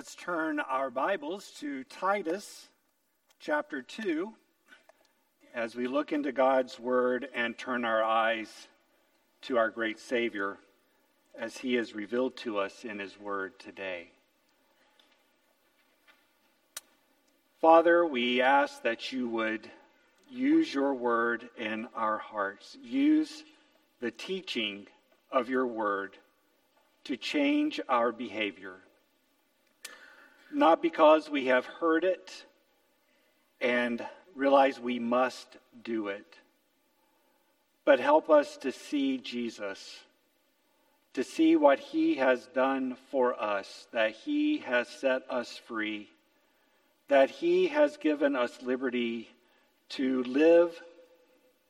Let's turn our Bibles to Titus chapter 2 as we look into God's Word and turn our eyes to our great Savior as He is revealed to us in His Word today. Father, we ask that you would use your Word in our hearts. Use the teaching of your Word to change our behavior not because we have heard it and realize we must do it, but help us to see Jesus, to see what he has done for us, that he has set us free, that he has given us liberty to live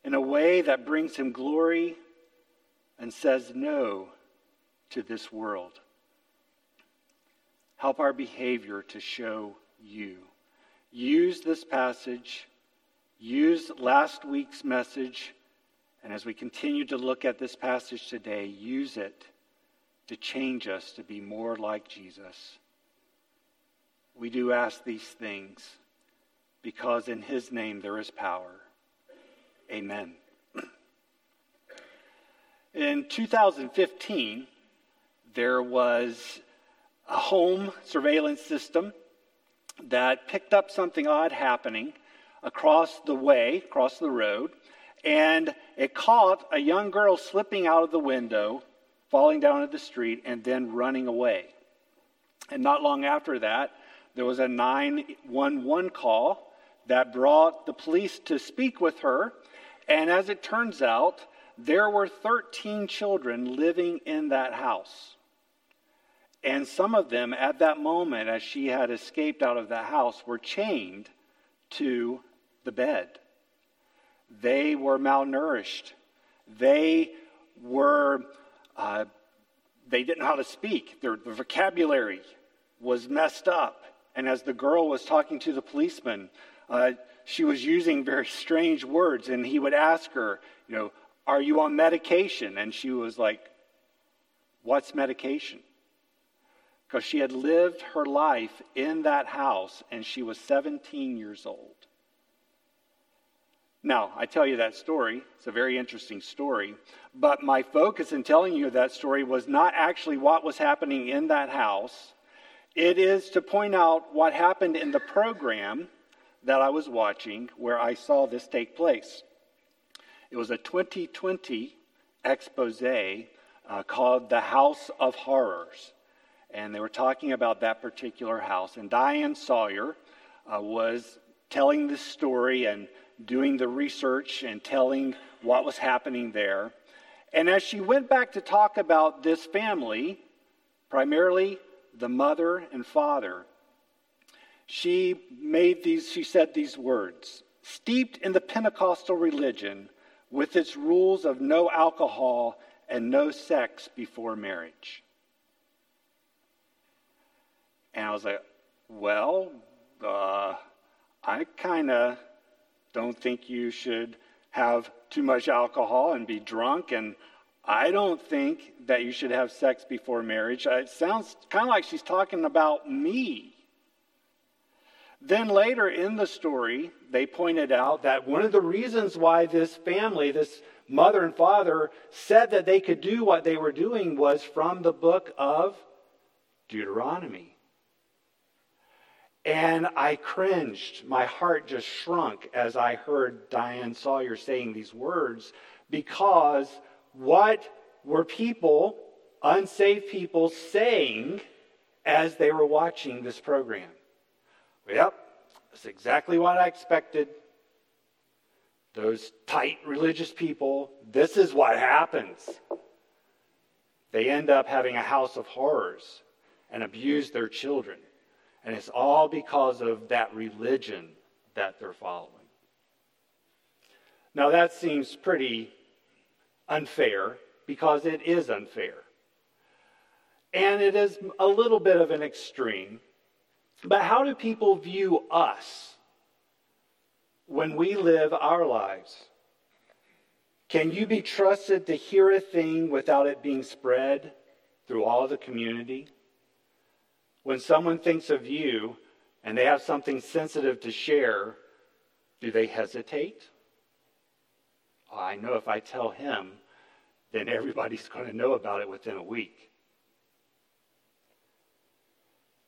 in a way that brings him glory and says no to this world. Help our behavior to show you. Use this passage, use last week's message, and as we continue to look at this passage today, use it to change us to be more like Jesus. We do ask these things because in his name there is power. Amen. In 2015, there was a home surveillance system that picked up something odd happening across the way, across the road, and it caught a young girl slipping out of the window, falling down into the street, and then running away. And not long after that, there was a 911 call that brought the police to speak with her. And as it turns out, there were 13 children living in that house. And some of them, at that moment, as she had escaped out of the house, were chained to the bed. They were malnourished. They were, uh, they didn't know how to speak. Their, their vocabulary was messed up. And as the girl was talking to the policeman, uh, she was using very strange words. And he would ask her, you know, are you on medication? And she was like, what's medication? Because she had lived her life in that house and she was 17 years old. Now, I tell you that story. It's a very interesting story. But my focus in telling you that story was not actually what was happening in that house. It is to point out what happened in the program that I was watching where I saw this take place. It was a 2020 expose uh, called The House of Horrors and they were talking about that particular house. And Diane Sawyer uh, was telling this story and doing the research and telling what was happening there. And as she went back to talk about this family, primarily the mother and father, she made these, she said these words steeped in the Pentecostal religion with its rules of no alcohol and no sex before marriage. And I was like, well, uh, I kind of don't think you should have too much alcohol and be drunk. And I don't think that you should have sex before marriage. It sounds kind of like she's talking about me. Then later in the story, they pointed out that one of the reasons why this family, this mother and father, said that they could do what they were doing was from the book of Deuteronomy. And I cringed. My heart just shrunk as I heard Diane Sawyer saying these words because what were people, unsaved people, saying as they were watching this program? Yep, that's exactly what I expected. Those tight religious people, this is what happens. They end up having a house of horrors and abuse their children. And it's all because of that religion that they're following. Now, that seems pretty unfair because it is unfair. And it is a little bit of an extreme. But how do people view us when we live our lives? Can you be trusted to hear a thing without it being spread through all the community? When someone thinks of you and they have something sensitive to share, do they hesitate? I know if I tell him, then everybody's going to know about it within a week.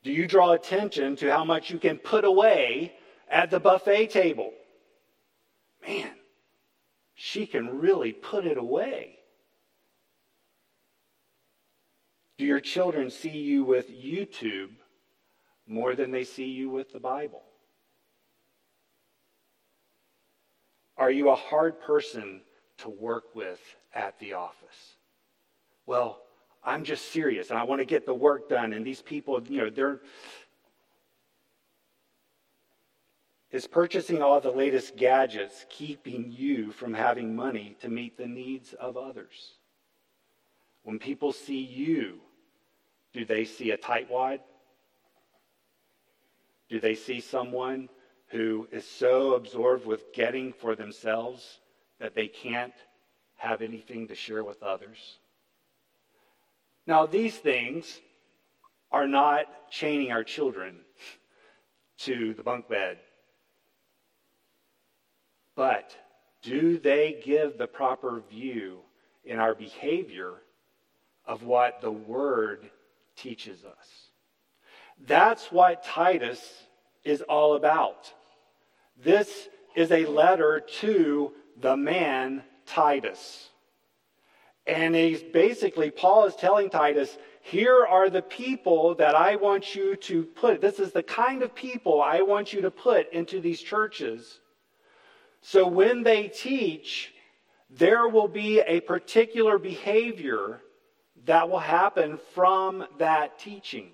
Do you draw attention to how much you can put away at the buffet table? Man, she can really put it away. Do your children see you with YouTube more than they see you with the Bible? Are you a hard person to work with at the office? Well, I'm just serious and I want to get the work done. And these people, you know, they're. Is purchasing all the latest gadgets keeping you from having money to meet the needs of others? When people see you, do they see a tightwad? Do they see someone who is so absorbed with getting for themselves that they can't have anything to share with others? Now, these things are not chaining our children to the bunk bed. But do they give the proper view in our behavior of what the Word teaches us? That's what Titus is all about. This is a letter to the man Titus. And he's basically, Paul is telling Titus, here are the people that I want you to put. This is the kind of people I want you to put into these churches. So when they teach, there will be a particular behavior that will happen from that teaching.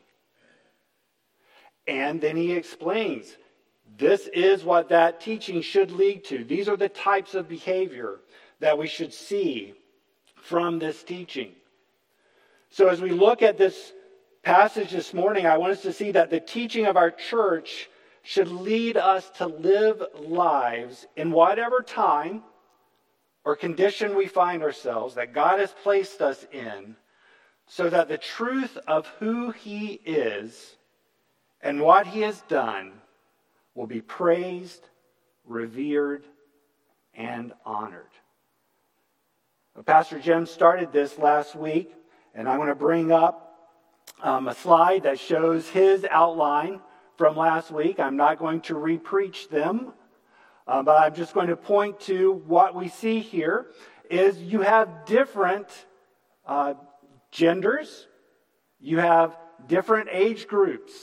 And then he explains this is what that teaching should lead to. These are the types of behavior that we should see from this teaching. So, as we look at this passage this morning, I want us to see that the teaching of our church should lead us to live lives in whatever time or condition we find ourselves that God has placed us in, so that the truth of who He is and what He has done will be praised, revered, and honored. Pastor Jim started this last week, and I'm going to bring up um, a slide that shows his outline from last week. I'm not going to repreach them, uh, but I'm just going to point to what we see here is you have different uh, genders, you have different age groups.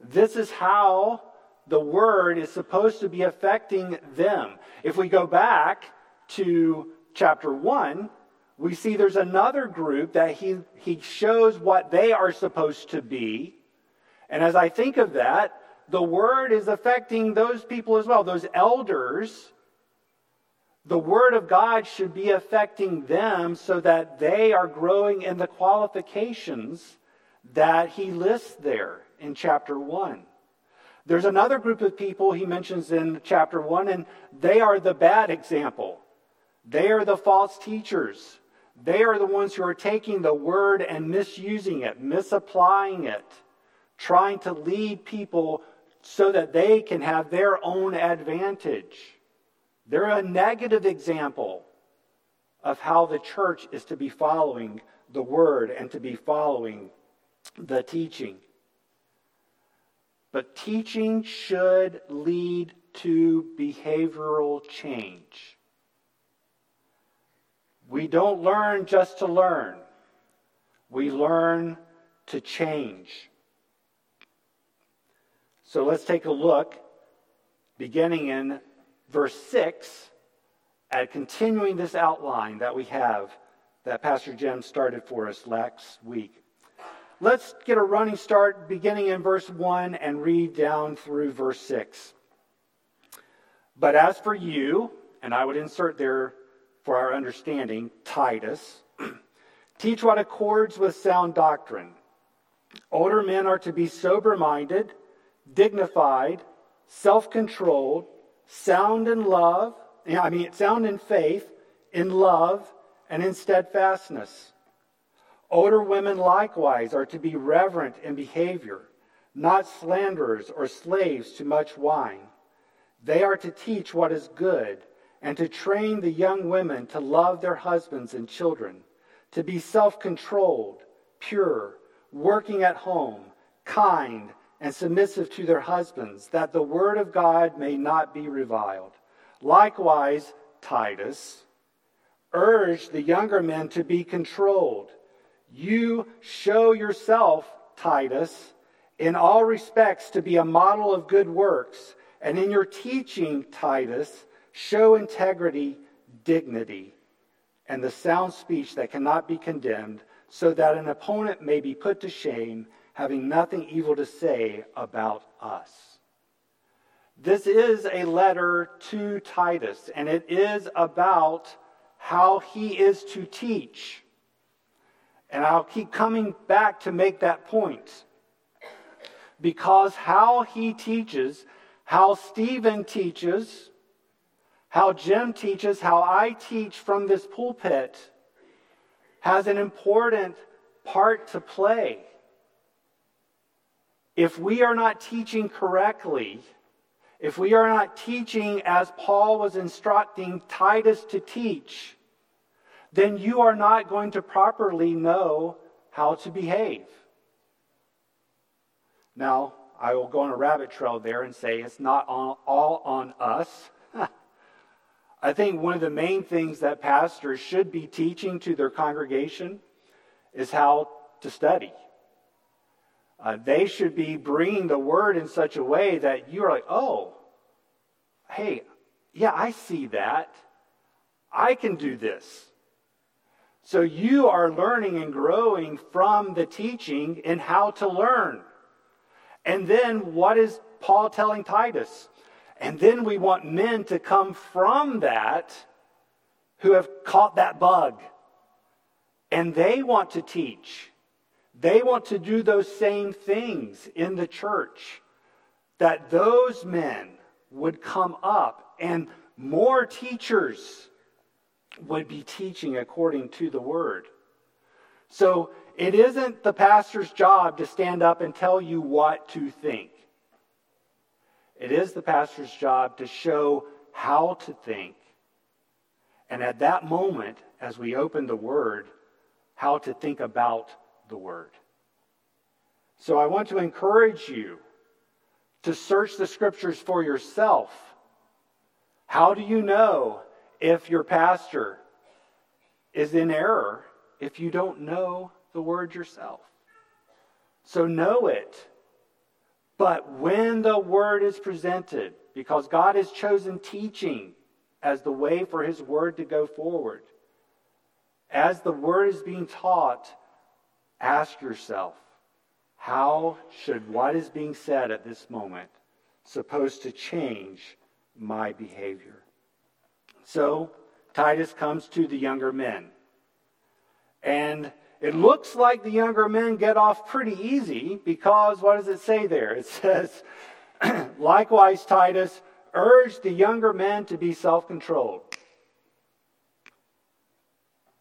This is how the word is supposed to be affecting them. If we go back to chapter 1, we see there's another group that he, he shows what they are supposed to be. And as I think of that, the word is affecting those people as well, those elders. The word of God should be affecting them so that they are growing in the qualifications that he lists there in chapter 1. There's another group of people he mentions in chapter 1, and they are the bad example. They are the false teachers. They are the ones who are taking the word and misusing it, misapplying it, trying to lead people so that they can have their own advantage. They're a negative example of how the church is to be following the word and to be following the teaching. But teaching should lead to behavioral change. We don't learn just to learn, we learn to change. So let's take a look, beginning in verse 6, at continuing this outline that we have that Pastor Jim started for us last week. Let's get a running start beginning in verse 1 and read down through verse 6. But as for you, and I would insert there for our understanding, Titus, teach what accords with sound doctrine. Older men are to be sober minded, dignified, self controlled, sound in love, I mean, sound in faith, in love, and in steadfastness. Older women likewise are to be reverent in behavior, not slanderers or slaves to much wine. They are to teach what is good and to train the young women to love their husbands and children, to be self controlled, pure, working at home, kind, and submissive to their husbands, that the word of God may not be reviled. Likewise, Titus, urge the younger men to be controlled. You show yourself, Titus, in all respects to be a model of good works, and in your teaching, Titus, show integrity, dignity, and the sound speech that cannot be condemned, so that an opponent may be put to shame, having nothing evil to say about us. This is a letter to Titus, and it is about how he is to teach. And I'll keep coming back to make that point. Because how he teaches, how Stephen teaches, how Jim teaches, how I teach from this pulpit has an important part to play. If we are not teaching correctly, if we are not teaching as Paul was instructing Titus to teach, then you are not going to properly know how to behave. Now, I will go on a rabbit trail there and say it's not all on us. I think one of the main things that pastors should be teaching to their congregation is how to study. Uh, they should be bringing the word in such a way that you're like, oh, hey, yeah, I see that. I can do this. So you are learning and growing from the teaching in how to learn. And then what is Paul telling Titus? And then we want men to come from that who have caught that bug. And they want to teach. They want to do those same things in the church. That those men would come up and more teachers would be teaching according to the word. So it isn't the pastor's job to stand up and tell you what to think. It is the pastor's job to show how to think. And at that moment, as we open the Word, how to think about the Word. So I want to encourage you to search the Scriptures for yourself. How do you know if your pastor is in error if you don't know the Word yourself? So know it but when the word is presented, because God has chosen teaching as the way for his word to go forward, as the word is being taught, ask yourself, how should what is being said at this moment supposed to change my behavior? So Titus comes to the younger men. And it looks like the younger men get off pretty easy because what does it say there? It says, likewise, Titus, urge the younger men to be self controlled.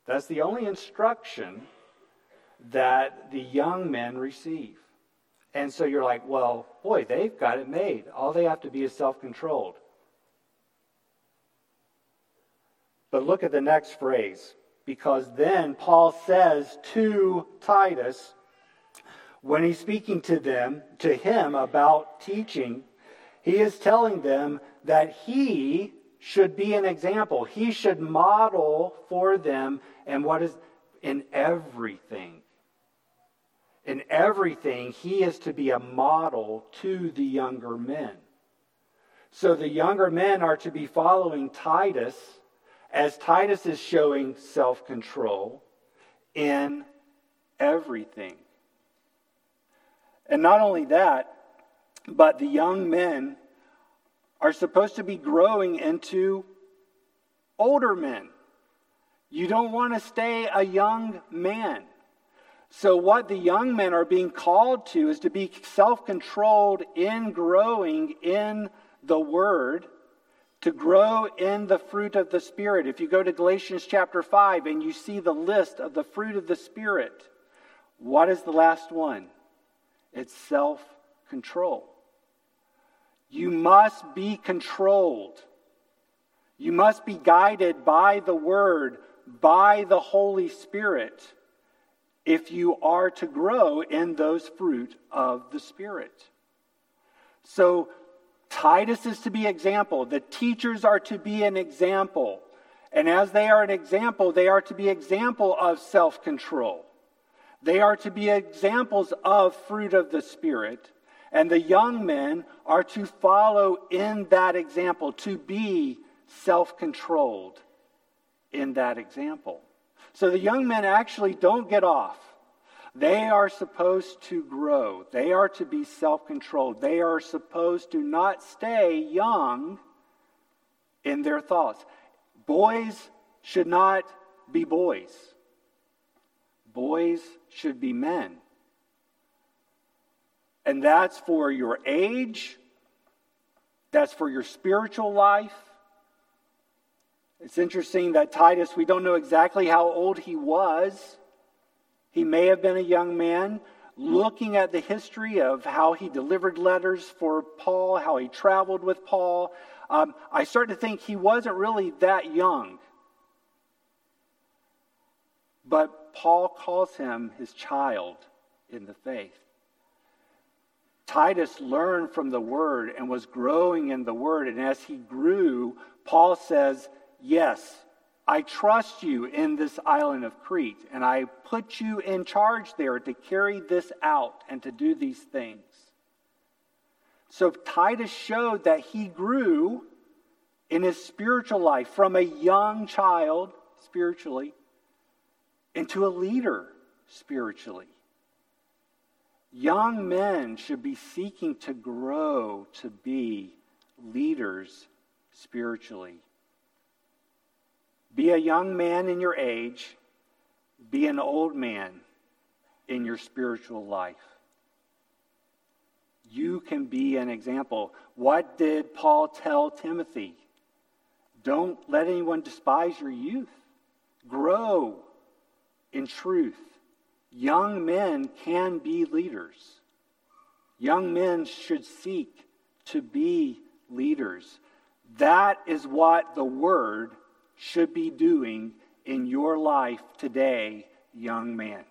That's the only instruction that the young men receive. And so you're like, well, boy, they've got it made. All they have to be is self controlled. But look at the next phrase because then Paul says to Titus, when he's speaking to them, to him about teaching, he is telling them that he should be an example. He should model for them and what is in everything. In everything, he is to be a model to the younger men. So the younger men are to be following Titus as Titus is showing self control in everything. And not only that, but the young men are supposed to be growing into older men. You don't want to stay a young man. So, what the young men are being called to is to be self controlled in growing in the Word to grow in the fruit of the Spirit. If you go to Galatians chapter 5 and you see the list of the fruit of the Spirit, What is the last one? It's self control. You must be controlled. You must be guided by the Word, by the Holy Spirit, if you are to grow in those fruit of the Spirit. So, Titus is to be example. The teachers are to be an example. And as they are an example, they are to be example of self-control. They are to be examples of fruit of the Spirit. And the young men are to follow in that example, to be self controlled in that example. So the young men actually don't get off. They are supposed to grow. They are to be self controlled. They are supposed to not stay young in their thoughts. Boys should not be boys, boys should be men. And that's for your age, that's for your spiritual life. It's interesting that Titus, we don't know exactly how old he was. He may have been a young man. Looking at the history of how he delivered letters for Paul, how he traveled with Paul, um, I start to think he wasn't really that young. But Paul calls him his child in the faith. Titus learned from the word and was growing in the word. And as he grew, Paul says, Yes, I trust you in this island of Crete, and I put you in charge there to carry this out and to do these things. So Titus showed that he grew in his spiritual life from a young child spiritually into a leader spiritually. Young men should be seeking to grow to be leaders spiritually. Be a young man in your age, be an old man in your spiritual life. You can be an example. What did Paul tell Timothy? Don't let anyone despise your youth. Grow in truth young men can be leaders. Young men should seek to be leaders. That is what the Word should be doing in your life today, young man.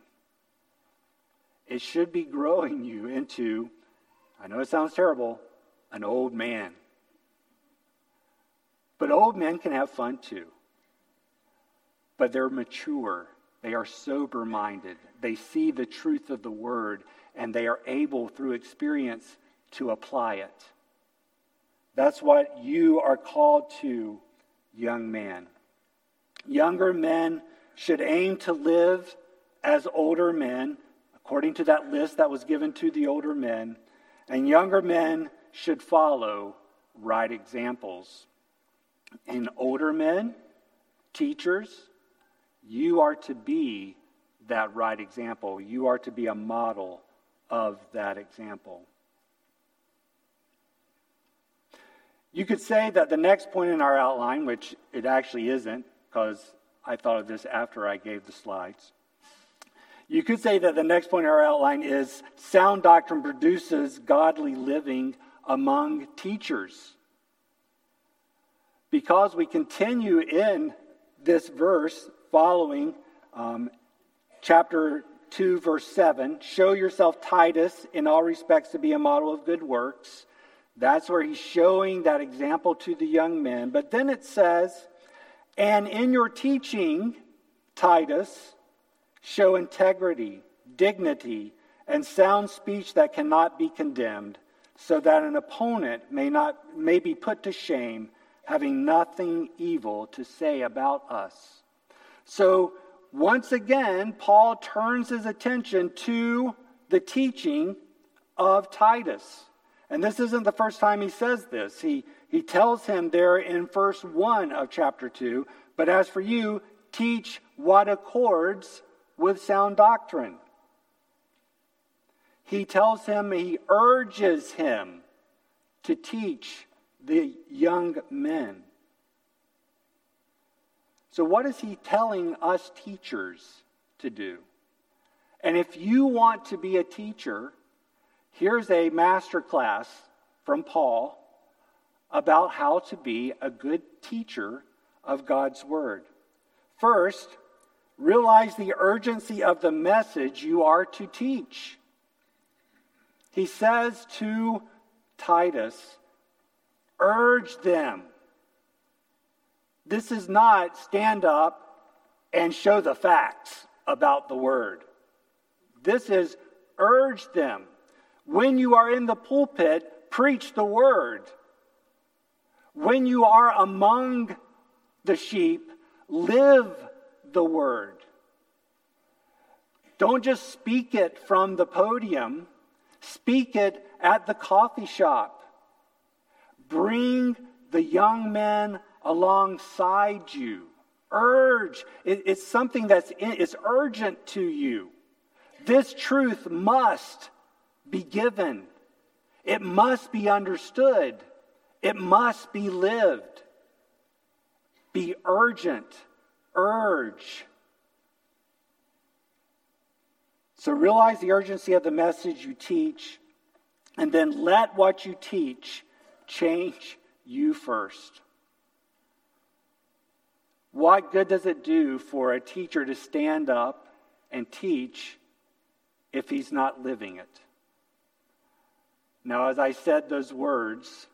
It should be growing you into, I know it sounds terrible, an old man. But old men can have fun too. But they're mature they are sober minded. They see the truth of the word and they are able through experience to apply it. That's what you are called to, young man. Younger men should aim to live as older men, according to that list that was given to the older men, and younger men should follow right examples. And older men, teachers, you are to be that right example. You are to be a model of that example. You could say that the next point in our outline, which it actually isn't, because I thought of this after I gave the slides. You could say that the next point in our outline is sound doctrine produces godly living among teachers. Because we continue in this verse following um, chapter 2, verse 7. Show yourself, Titus, in all respects to be a model of good works. That's where he's showing that example to the young men. But then it says, and in your teaching, Titus, show integrity, dignity, and sound speech that cannot be condemned, so that an opponent may not may be put to shame, having nothing evil to say about us. So, once again, Paul turns his attention to the teaching of Titus. And this isn't the first time he says this. He, he tells him there in verse 1 of chapter 2 But as for you, teach what accords with sound doctrine. He tells him, he urges him to teach the young men. So, what is he telling us teachers to do? And if you want to be a teacher, here's a master class from Paul about how to be a good teacher of God's Word. First, realize the urgency of the message you are to teach. He says to Titus, urge them. This is not stand up and show the facts about the word. This is urge them. When you are in the pulpit, preach the word. When you are among the sheep, live the word. Don't just speak it from the podium, speak it at the coffee shop. Bring the young men alongside you. Urge. It, it's something that's in, it's urgent to you. This truth must be given. It must be understood. It must be lived. Be urgent. Urge. So realize the urgency of the message you teach, and then let what you teach change you first. What good does it do for a teacher to stand up and teach if he's not living it? Now, as I said those words,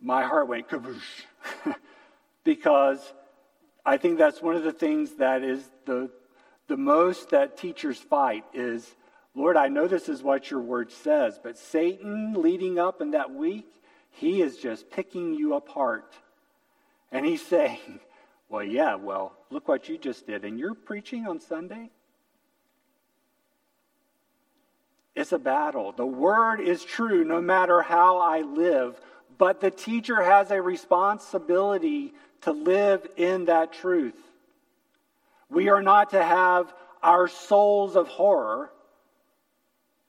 my heart went kaboosh because I think that's one of the things that is the, the most that teachers fight is, Lord, I know this is what your word says, but Satan leading up in that week, he is just picking you apart. And he's saying, well, yeah, well, look what you just did. And you're preaching on Sunday? It's a battle. The word is true no matter how I live, but the teacher has a responsibility to live in that truth. We are not to have our souls of horror.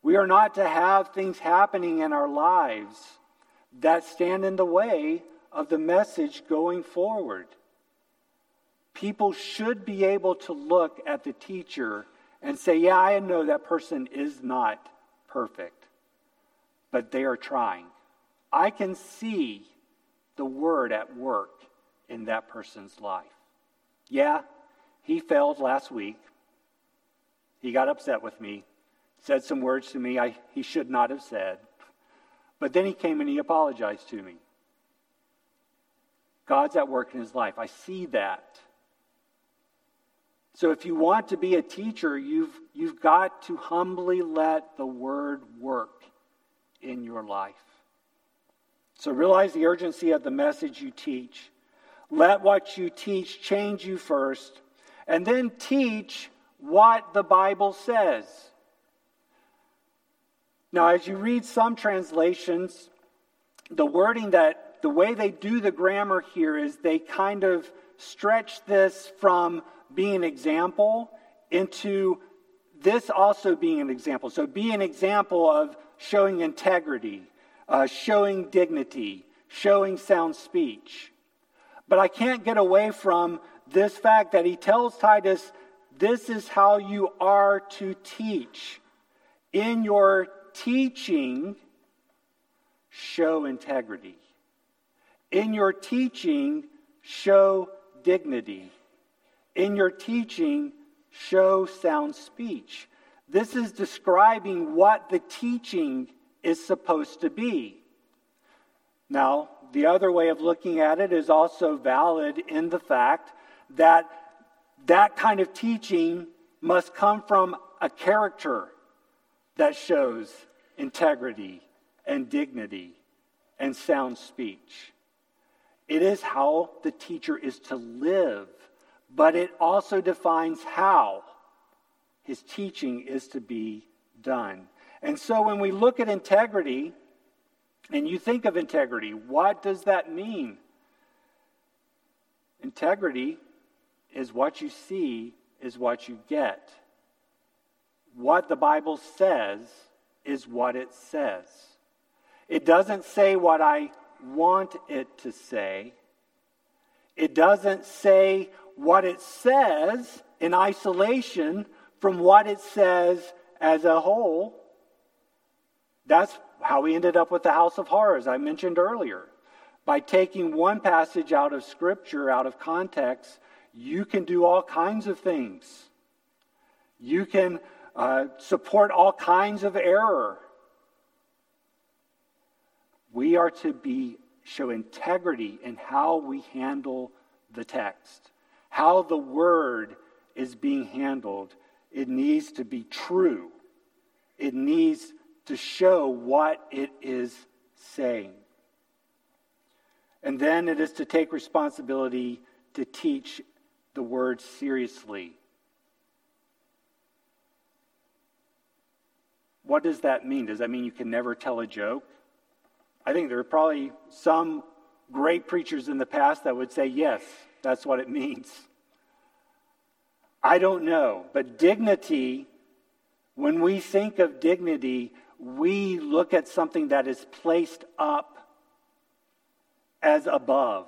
We are not to have things happening in our lives that stand in the way of the message going forward. People should be able to look at the teacher and say, Yeah, I know that person is not perfect, but they are trying. I can see the word at work in that person's life. Yeah, he failed last week. He got upset with me, said some words to me I, he should not have said. But then he came and he apologized to me. God's at work in his life. I see that. So if you want to be a teacher, you've, you've got to humbly let the word work in your life. So realize the urgency of the message you teach. Let what you teach change you first, and then teach what the Bible says. Now, as you read some translations, the wording that the way they do the grammar here is they kind of stretch this from being an example into this also being an example. So, be an example of showing integrity, uh, showing dignity, showing sound speech. But I can't get away from this fact that he tells Titus, this is how you are to teach. In your teaching, show integrity. In your teaching, show dignity. In your teaching, show sound speech. This is describing what the teaching is supposed to be. Now, the other way of looking at it is also valid in the fact that that kind of teaching must come from a character that shows integrity and dignity and sound speech. It is how the teacher is to live, but it also defines how his teaching is to be done. And so when we look at integrity, and you think of integrity, what does that mean? Integrity is what you see, is what you get. What the Bible says is what it says. It doesn't say what I want it to say. It doesn't say what it says in isolation from what it says as a whole, that's how we ended up with the House of Horrors I mentioned earlier. By taking one passage out of Scripture, out of context, you can do all kinds of things. You can uh, support all kinds of error. We are to be show integrity in how we handle the text, how the word is being handled. It needs to be true. It needs to show what it is saying. And then it is to take responsibility to teach the word seriously. What does that mean? Does that mean you can never tell a joke? I think there are probably some great preachers in the past that would say, yes, that's what it means. I don't know. But dignity, when we think of dignity, we look at something that is placed up as above.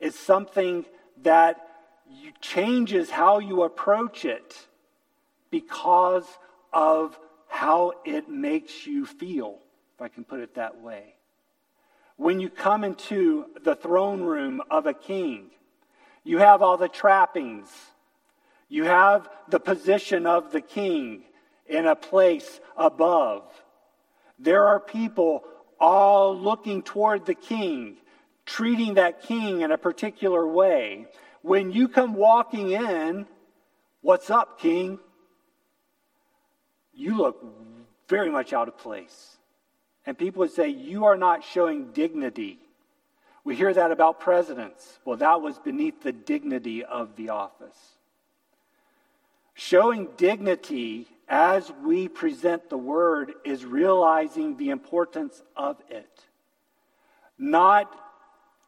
It's something that changes how you approach it because of how it makes you feel, if I can put it that way. When you come into the throne room of a king, you have all the trappings. You have the position of the king in a place above. There are people all looking toward the king, treating that king in a particular way. When you come walking in, what's up, king? You look very much out of place. And people would say, You are not showing dignity. We hear that about presidents. Well, that was beneath the dignity of the office. Showing dignity as we present the word is realizing the importance of it, not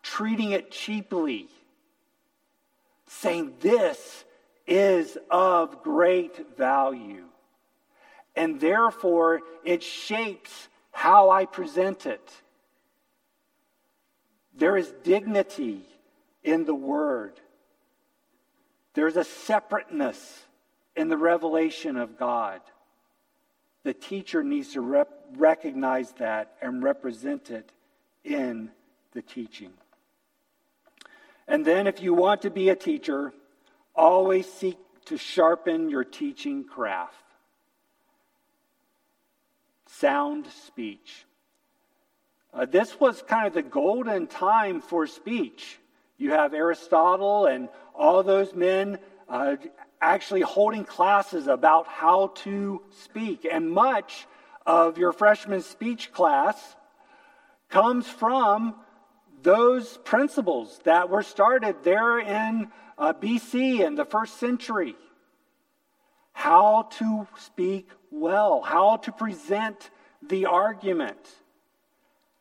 treating it cheaply, saying this is of great value. And therefore, it shapes how I present it. There is dignity in the word. There's a separateness in the revelation of God. The teacher needs to rep- recognize that and represent it in the teaching. And then, if you want to be a teacher, always seek to sharpen your teaching craft. Sound speech. Uh, this was kind of the golden time for speech. You have Aristotle and all those men uh, actually holding classes about how to speak. And much of your freshman speech class comes from those principles that were started there in uh, BC in the first century. How to speak well, how to present the argument,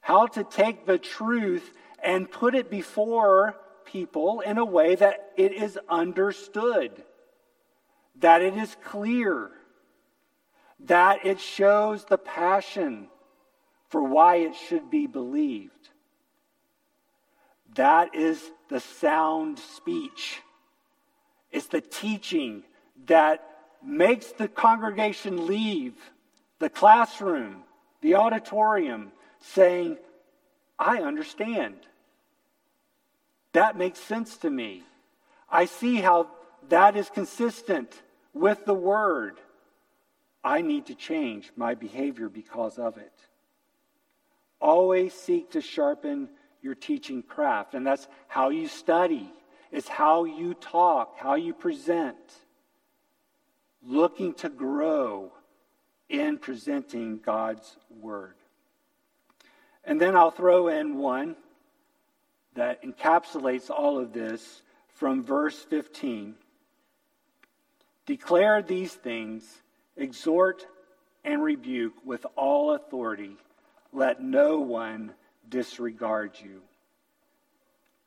how to take the truth and put it before people in a way that it is understood that it is clear, that it shows the passion for why it should be believed. That is the sound speech. It's the teaching that makes the congregation leave the classroom, the auditorium, saying, I understand. That makes sense to me. I see how that is consistent with the word. I need to change my behavior because of it. Always seek to sharpen your teaching craft, and that's how you study. It's how you talk, how you present. Looking to grow in presenting God's word. And then I'll throw in one that encapsulates all of this from verse 15. Declare these things, exhort and rebuke with all authority. Let no one disregard you.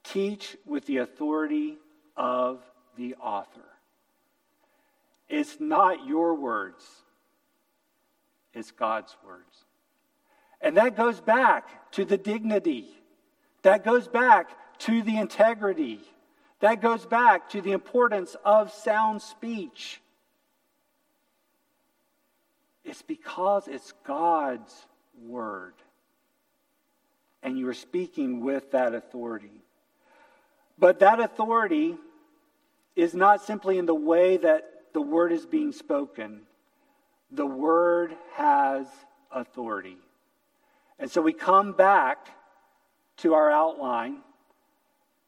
Teach with the authority of the author. It's not your words, it's God's words. And that goes back to the dignity, that goes back to the integrity that goes back to the importance of sound speech. It's because it's God's word. And you are speaking with that authority. But that authority is not simply in the way that the word is being spoken, the word has authority. And so we come back to our outline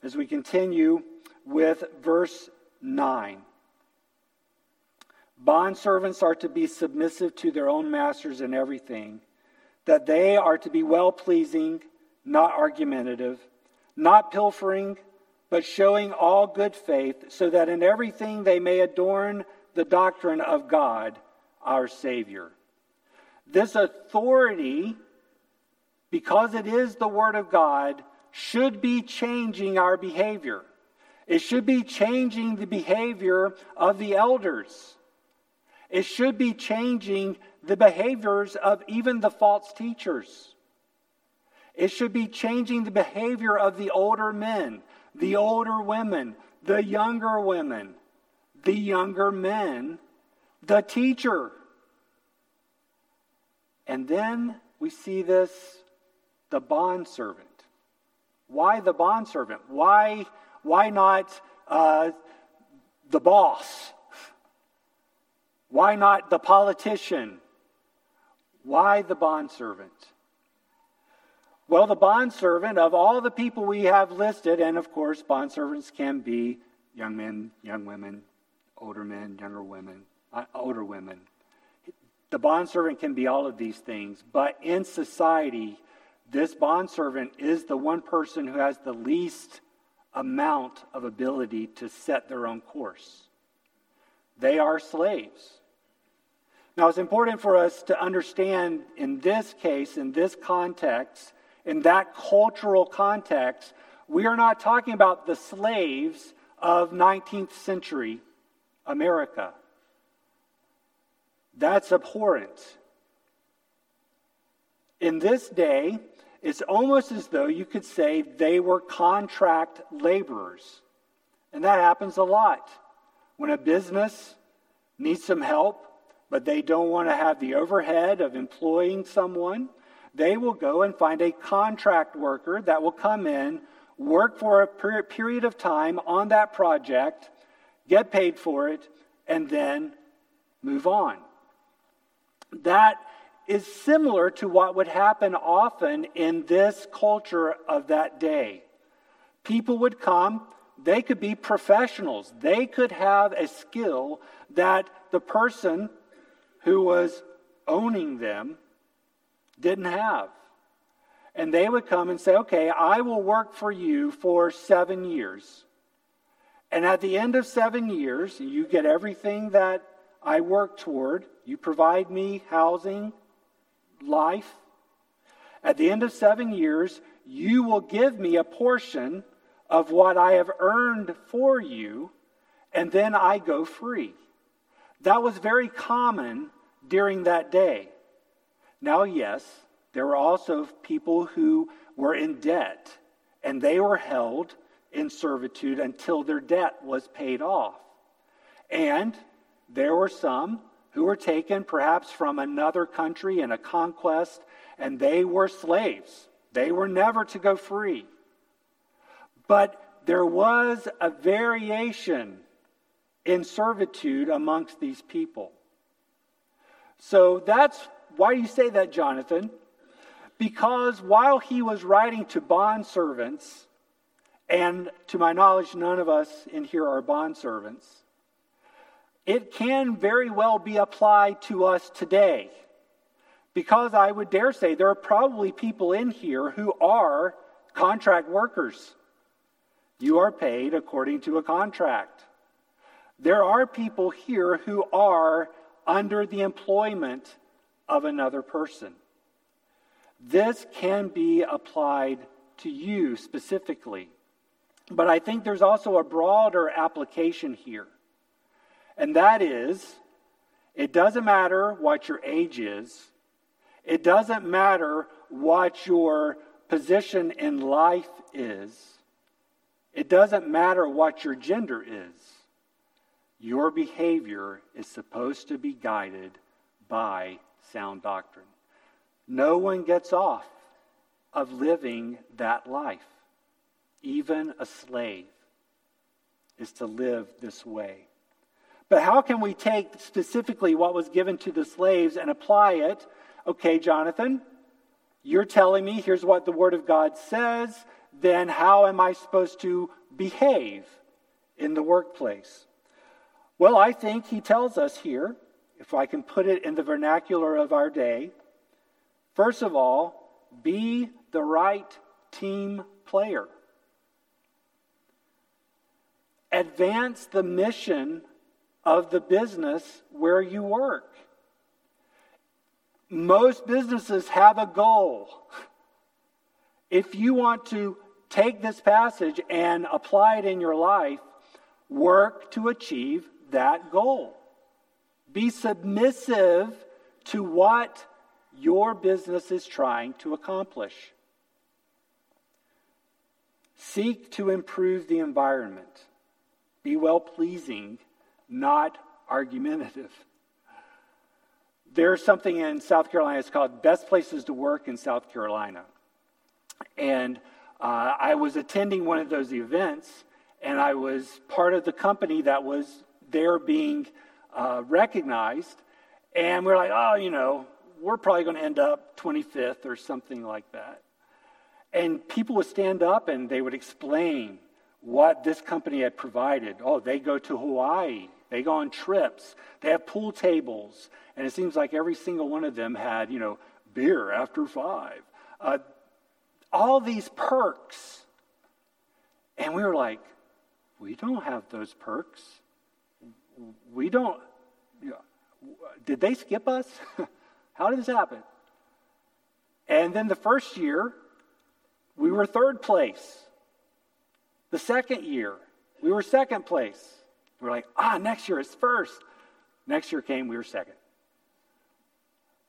as we continue with verse 9. Bondservants are to be submissive to their own masters in everything, that they are to be well pleasing, not argumentative, not pilfering, but showing all good faith, so that in everything they may adorn the doctrine of God, our Savior. This authority, because it is the Word of God, should be changing our behavior. It should be changing the behavior of the elders. It should be changing the behaviors of even the false teachers. It should be changing the behavior of the older men, the older women, the younger women, the younger men, the teacher. And then we see this the bondservant. Why the bondservant? Why, why not uh, the boss? Why not the politician? Why the bondservant? Well, the bondservant, of all the people we have listed, and of course, bondservants can be young men, young women, older men, younger women, uh, older women. The bondservant can be all of these things, but in society, this bondservant is the one person who has the least amount of ability to set their own course. They are slaves. Now, it's important for us to understand in this case, in this context, in that cultural context, we are not talking about the slaves of 19th century America. That's abhorrent. In this day, it's almost as though you could say they were contract laborers. And that happens a lot. When a business needs some help, but they don't want to have the overhead of employing someone, they will go and find a contract worker that will come in, work for a period of time on that project, get paid for it, and then move on. That is similar to what would happen often in this culture of that day. People would come, they could be professionals, they could have a skill that the person who was owning them didn't have. And they would come and say, Okay, I will work for you for seven years. And at the end of seven years, you get everything that I work toward. You provide me housing, life. At the end of seven years, you will give me a portion of what I have earned for you, and then I go free. That was very common during that day. Now, yes, there were also people who were in debt, and they were held in servitude until their debt was paid off. And there were some who were taken perhaps from another country in a conquest, and they were slaves. They were never to go free. But there was a variation in servitude amongst these people. So that's why do you say that, Jonathan? Because while he was writing to bond servants, and to my knowledge, none of us in here are bond servants, it can very well be applied to us today. Because I would dare say there are probably people in here who are contract workers. You are paid according to a contract. There are people here who are under the employment of another person. This can be applied to you specifically. But I think there's also a broader application here. And that is, it doesn't matter what your age is, it doesn't matter what your position in life is, it doesn't matter what your gender is. Your behavior is supposed to be guided by sound doctrine. No one gets off of living that life. Even a slave is to live this way. But how can we take specifically what was given to the slaves and apply it? Okay, Jonathan, you're telling me here's what the Word of God says. Then how am I supposed to behave in the workplace? Well, I think he tells us here, if I can put it in the vernacular of our day, first of all, be the right team player. Advance the mission of the business where you work. Most businesses have a goal. If you want to take this passage and apply it in your life, work to achieve that goal. Be submissive to what your business is trying to accomplish. Seek to improve the environment. Be well pleasing, not argumentative. There's something in South Carolina, it's called Best Places to Work in South Carolina. And uh, I was attending one of those events, and I was part of the company that was there being uh, recognized. And we're like, oh, you know, we're probably going to end up 25th or something like that. And people would stand up and they would explain what this company had provided. Oh, they go to Hawaii, they go on trips, they have pool tables. And it seems like every single one of them had, you know, beer after five. Uh, all these perks. And we were like, we don't have those perks. We don't. You know, did they skip us? How did this happen? And then the first year, we were third place. The second year, we were second place. We are like, ah, next year is first. Next year came, we were second.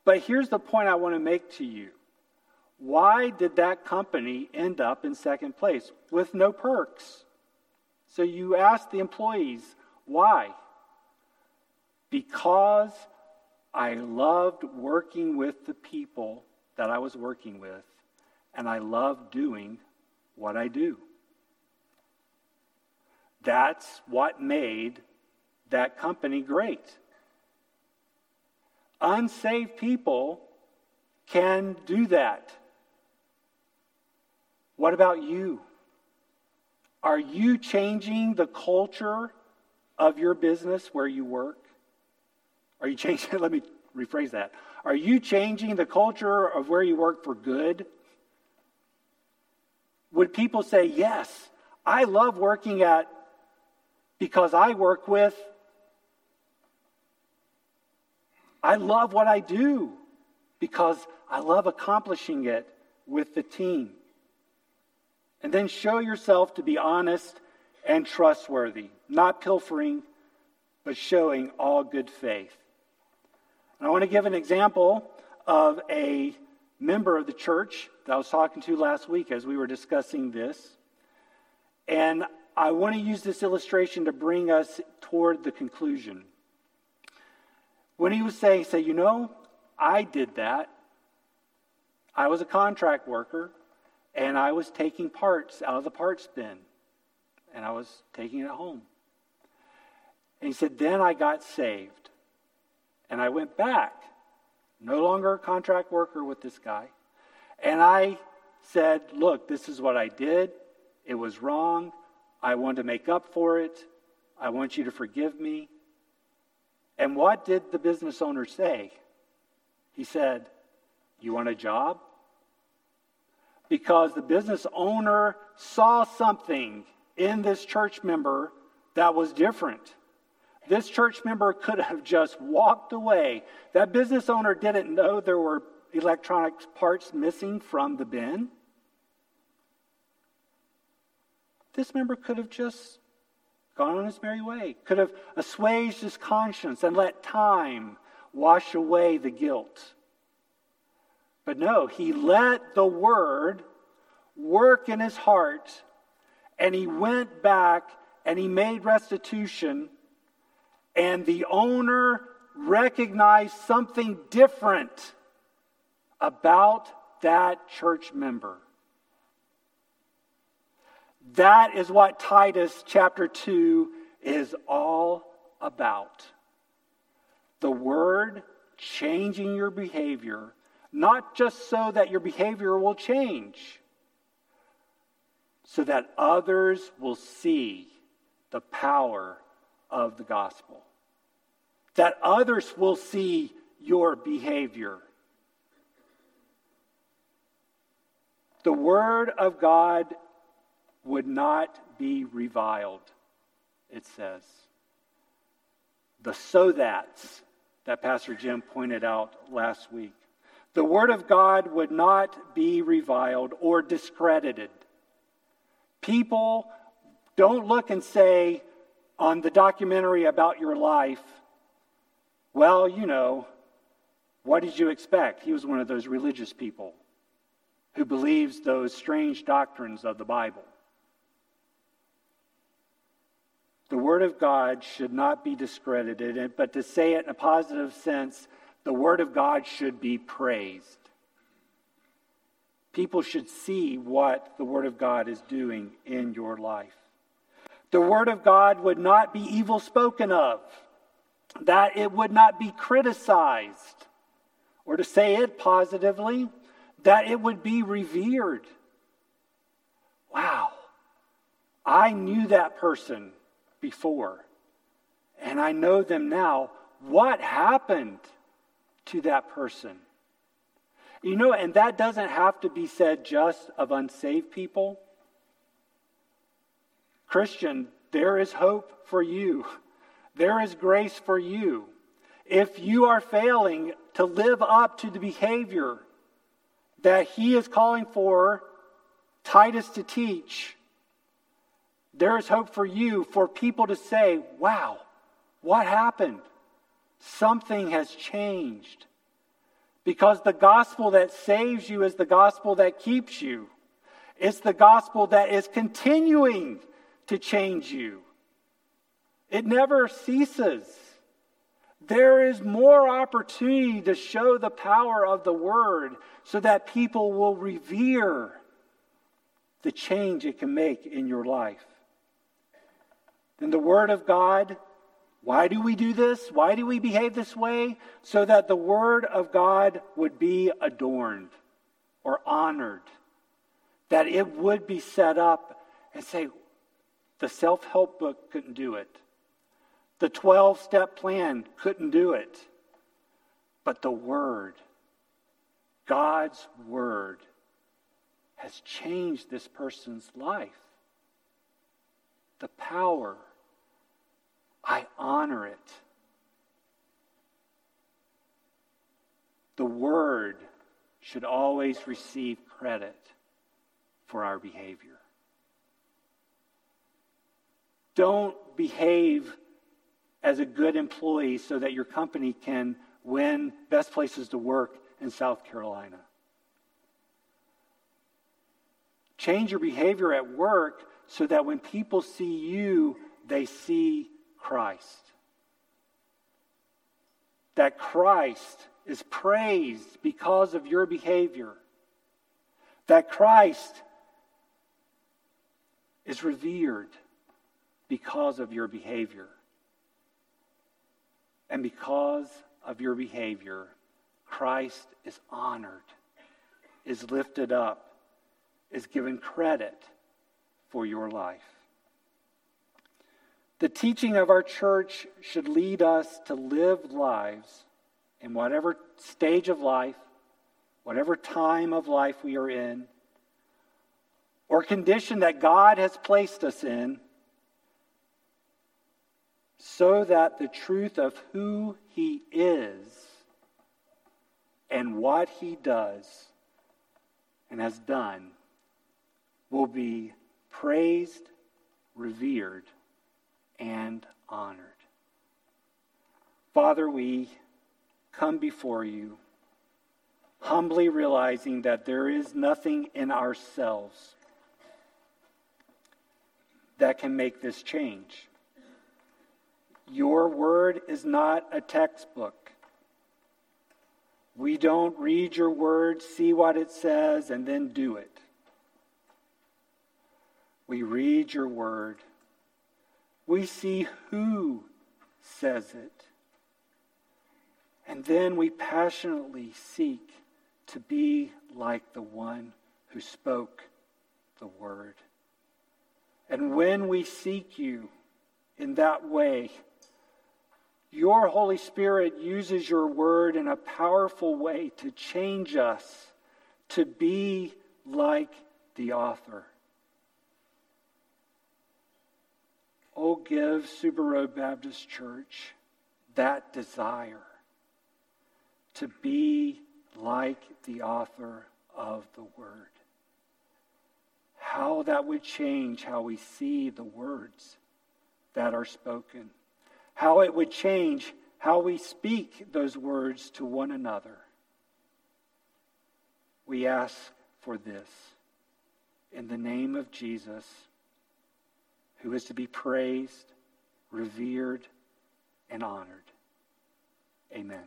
But here's the point I want to make to you. Why did that company end up in second place with no perks? So you ask the employees, why? Because I loved working with the people that I was working with, and I loved doing what I do. That's what made that company great. Unsaved people can do that. What about you? Are you changing the culture of your business where you work? Are you changing? Let me rephrase that. Are you changing the culture of where you work for good? Would people say, Yes, I love working at because I work with, I love what I do because I love accomplishing it with the team. And then show yourself to be honest and trustworthy, not pilfering, but showing all good faith. And I want to give an example of a member of the church that I was talking to last week as we were discussing this. And I want to use this illustration to bring us toward the conclusion. When he was saying, say, you know, I did that. I was a contract worker and I was taking parts out of the parts bin and I was taking it home. And he said, then I got saved and I went back, no longer a contract worker with this guy. And I said, look, this is what I did. It was wrong. I want to make up for it. I want you to forgive me. And what did the business owner say? He said, You want a job? Because the business owner saw something in this church member that was different. This church member could have just walked away. That business owner didn't know there were electronic parts missing from the bin. This member could have just gone on his merry way, could have assuaged his conscience and let time wash away the guilt. But no, he let the word work in his heart and he went back and he made restitution. And the owner recognized something different about that church member. That is what Titus chapter 2 is all about. The word changing your behavior, not just so that your behavior will change, so that others will see the power of the gospel, that others will see your behavior. The Word of God would not be reviled, it says. The so that's that Pastor Jim pointed out last week. The Word of God would not be reviled or discredited. People don't look and say on the documentary about your life, well, you know, what did you expect? He was one of those religious people who believes those strange doctrines of the Bible. The Word of God should not be discredited, but to say it in a positive sense, the Word of God should be praised. People should see what the Word of God is doing in your life. The Word of God would not be evil spoken of, that it would not be criticized, or to say it positively, that it would be revered. Wow, I knew that person before. And I know them now. What happened to that person? You know, and that doesn't have to be said just of unsaved people. Christian, there is hope for you. There is grace for you. If you are failing to live up to the behavior that he is calling for Titus to teach, there is hope for you for people to say, wow, what happened? Something has changed. Because the gospel that saves you is the gospel that keeps you. It's the gospel that is continuing to change you. It never ceases. There is more opportunity to show the power of the word so that people will revere the change it can make in your life in the Word of God. Why do we do this? Why do we behave this way? So that the Word of God would be adorned or honored, that it would be set up and say, the self help book couldn't do it. The 12 step plan couldn't do it. But the Word, God's Word, has changed this person's life. The power I honor it. The Word should always receive credit for our behavior. Don't behave as a good employee so that your company can win best places to work in South Carolina. Change your behavior at work so that when people see you, they see Christ. That Christ is praised because of your behavior. That Christ is revered because of your behavior. And because of your behavior, Christ is honored, is lifted up, is given credit for your life. The teaching of our church should lead us to live lives in whatever stage of life, whatever time of life we are in, or condition that God has placed us in, so that the truth of who He is and what He does and has done will be praised, revered, and honored. Father, we come before you humbly realizing that there is nothing in ourselves that can make this change. Your word is not a textbook. We don't read your word, see what it says, and then do it. We read your word. We see who says it. And then we passionately seek to be like the one who spoke the word. And when we seek you in that way, your Holy Spirit uses your word in a powerful way to change us to be like the author. Oh, give Subaru Baptist Church that desire to be like the author of the Word. How that would change how we see the words that are spoken, how it would change how we speak those words to one another. We ask for this in the name of Jesus, who is to be praised, revered, and honored. Amen.